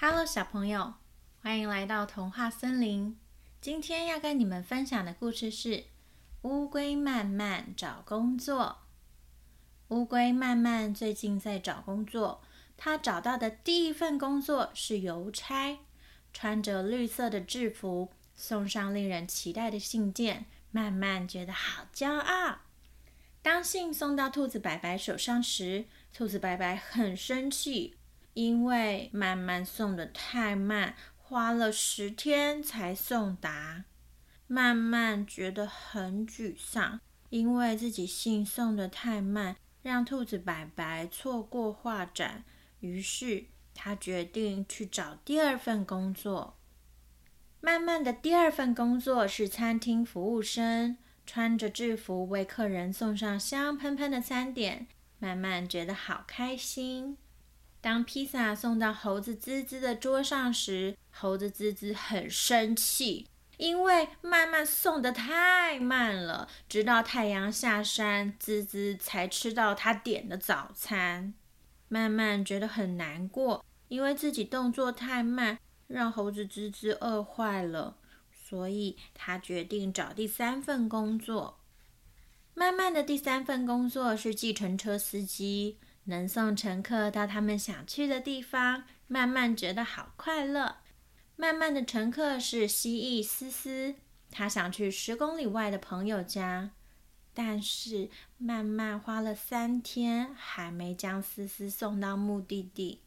Hello，小朋友，欢迎来到童话森林。今天要跟你们分享的故事是《乌龟慢慢找工作》。乌龟慢慢最近在找工作，他找到的第一份工作是邮差，穿着绿色的制服，送上令人期待的信件。慢慢觉得好骄傲。当信送到兔子白白手上时，兔子白白很生气。因为慢慢送得太慢，花了十天才送达。慢慢觉得很沮丧，因为自己信送得太慢，让兔子白白错过画展。于是他决定去找第二份工作。慢慢的第二份工作是餐厅服务生，穿着制服为客人送上香喷喷的餐点。慢慢觉得好开心。当披萨送到猴子滋滋的桌上时，猴子滋滋很生气，因为慢慢送得太慢了，直到太阳下山，滋滋才吃到他点的早餐。慢慢觉得很难过，因为自己动作太慢，让猴子滋滋饿坏了，所以他决定找第三份工作。慢慢的第三份工作是计程车司机。能送乘客到他们想去的地方，慢慢觉得好快乐。慢慢的乘客是蜥蜴思思，他想去十公里外的朋友家，但是慢慢花了三天还没将思思送到目的地。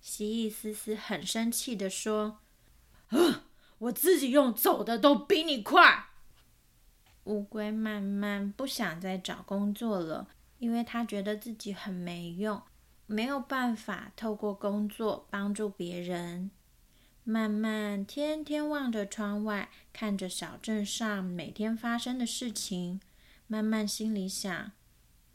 蜥蜴思思很生气地说：“啊，我自己用走的都比你快。”乌龟慢慢不想再找工作了。因为他觉得自己很没用，没有办法透过工作帮助别人。慢慢天天望着窗外，看着小镇上每天发生的事情。慢慢心里想：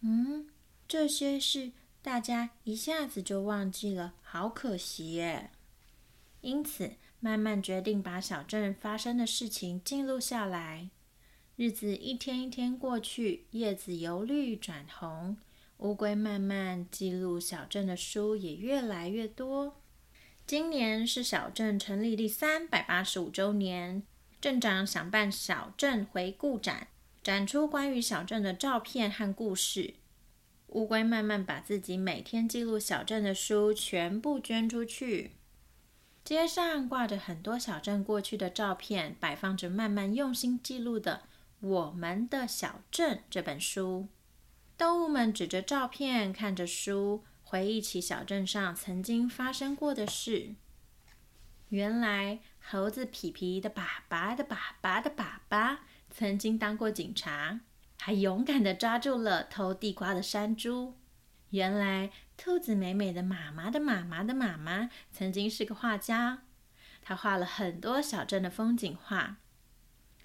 嗯，这些事大家一下子就忘记了，好可惜耶。因此，慢慢决定把小镇发生的事情记录下来。日子一天一天过去，叶子由绿转红，乌龟慢慢记录小镇的书也越来越多。今年是小镇成立第三百八十五周年，镇长想办小镇回顾展，展出关于小镇的照片和故事。乌龟慢慢把自己每天记录小镇的书全部捐出去。街上挂着很多小镇过去的照片，摆放着慢慢用心记录的。我们的小镇这本书，动物们指着照片，看着书，回忆起小镇上曾经发生过的事。原来，猴子皮皮的爸爸的爸爸的爸爸曾经当过警察，还勇敢地抓住了偷地瓜的山猪。原来，兔子美美的妈妈的妈妈的妈妈曾经是个画家，她画了很多小镇的风景画。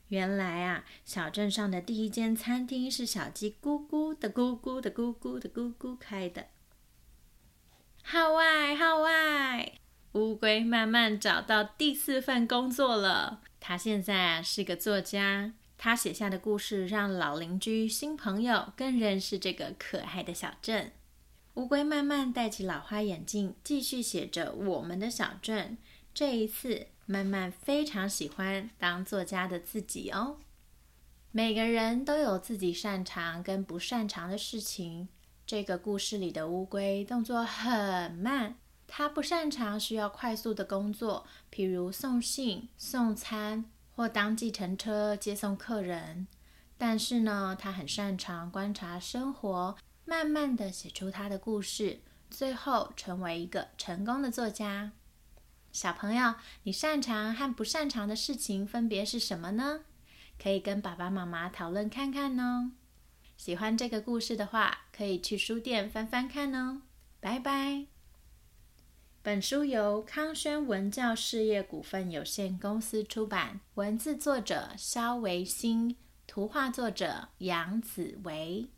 原来啊，小镇上的第一间餐厅是小鸡咕咕的咕咕的咕咕的咕咕开的。号外号外！乌龟慢慢找到第四份工作了。他现在啊是个作家，他写下的故事让老邻居、新朋友更认识这个可爱的小镇。乌龟慢慢戴起老花眼镜，继续写着我们的小镇。这一次。慢慢非常喜欢当作家的自己哦。每个人都有自己擅长跟不擅长的事情。这个故事里的乌龟动作很慢，它不擅长需要快速的工作，譬如送信、送餐或当计程车接送客人。但是呢，它很擅长观察生活，慢慢的写出它的故事，最后成为一个成功的作家。小朋友，你擅长和不擅长的事情分别是什么呢？可以跟爸爸妈妈讨论看看哦。喜欢这个故事的话，可以去书店翻翻看哦。拜拜。本书由康轩文教事业股份有限公司出版，文字作者肖维新，图画作者杨子维。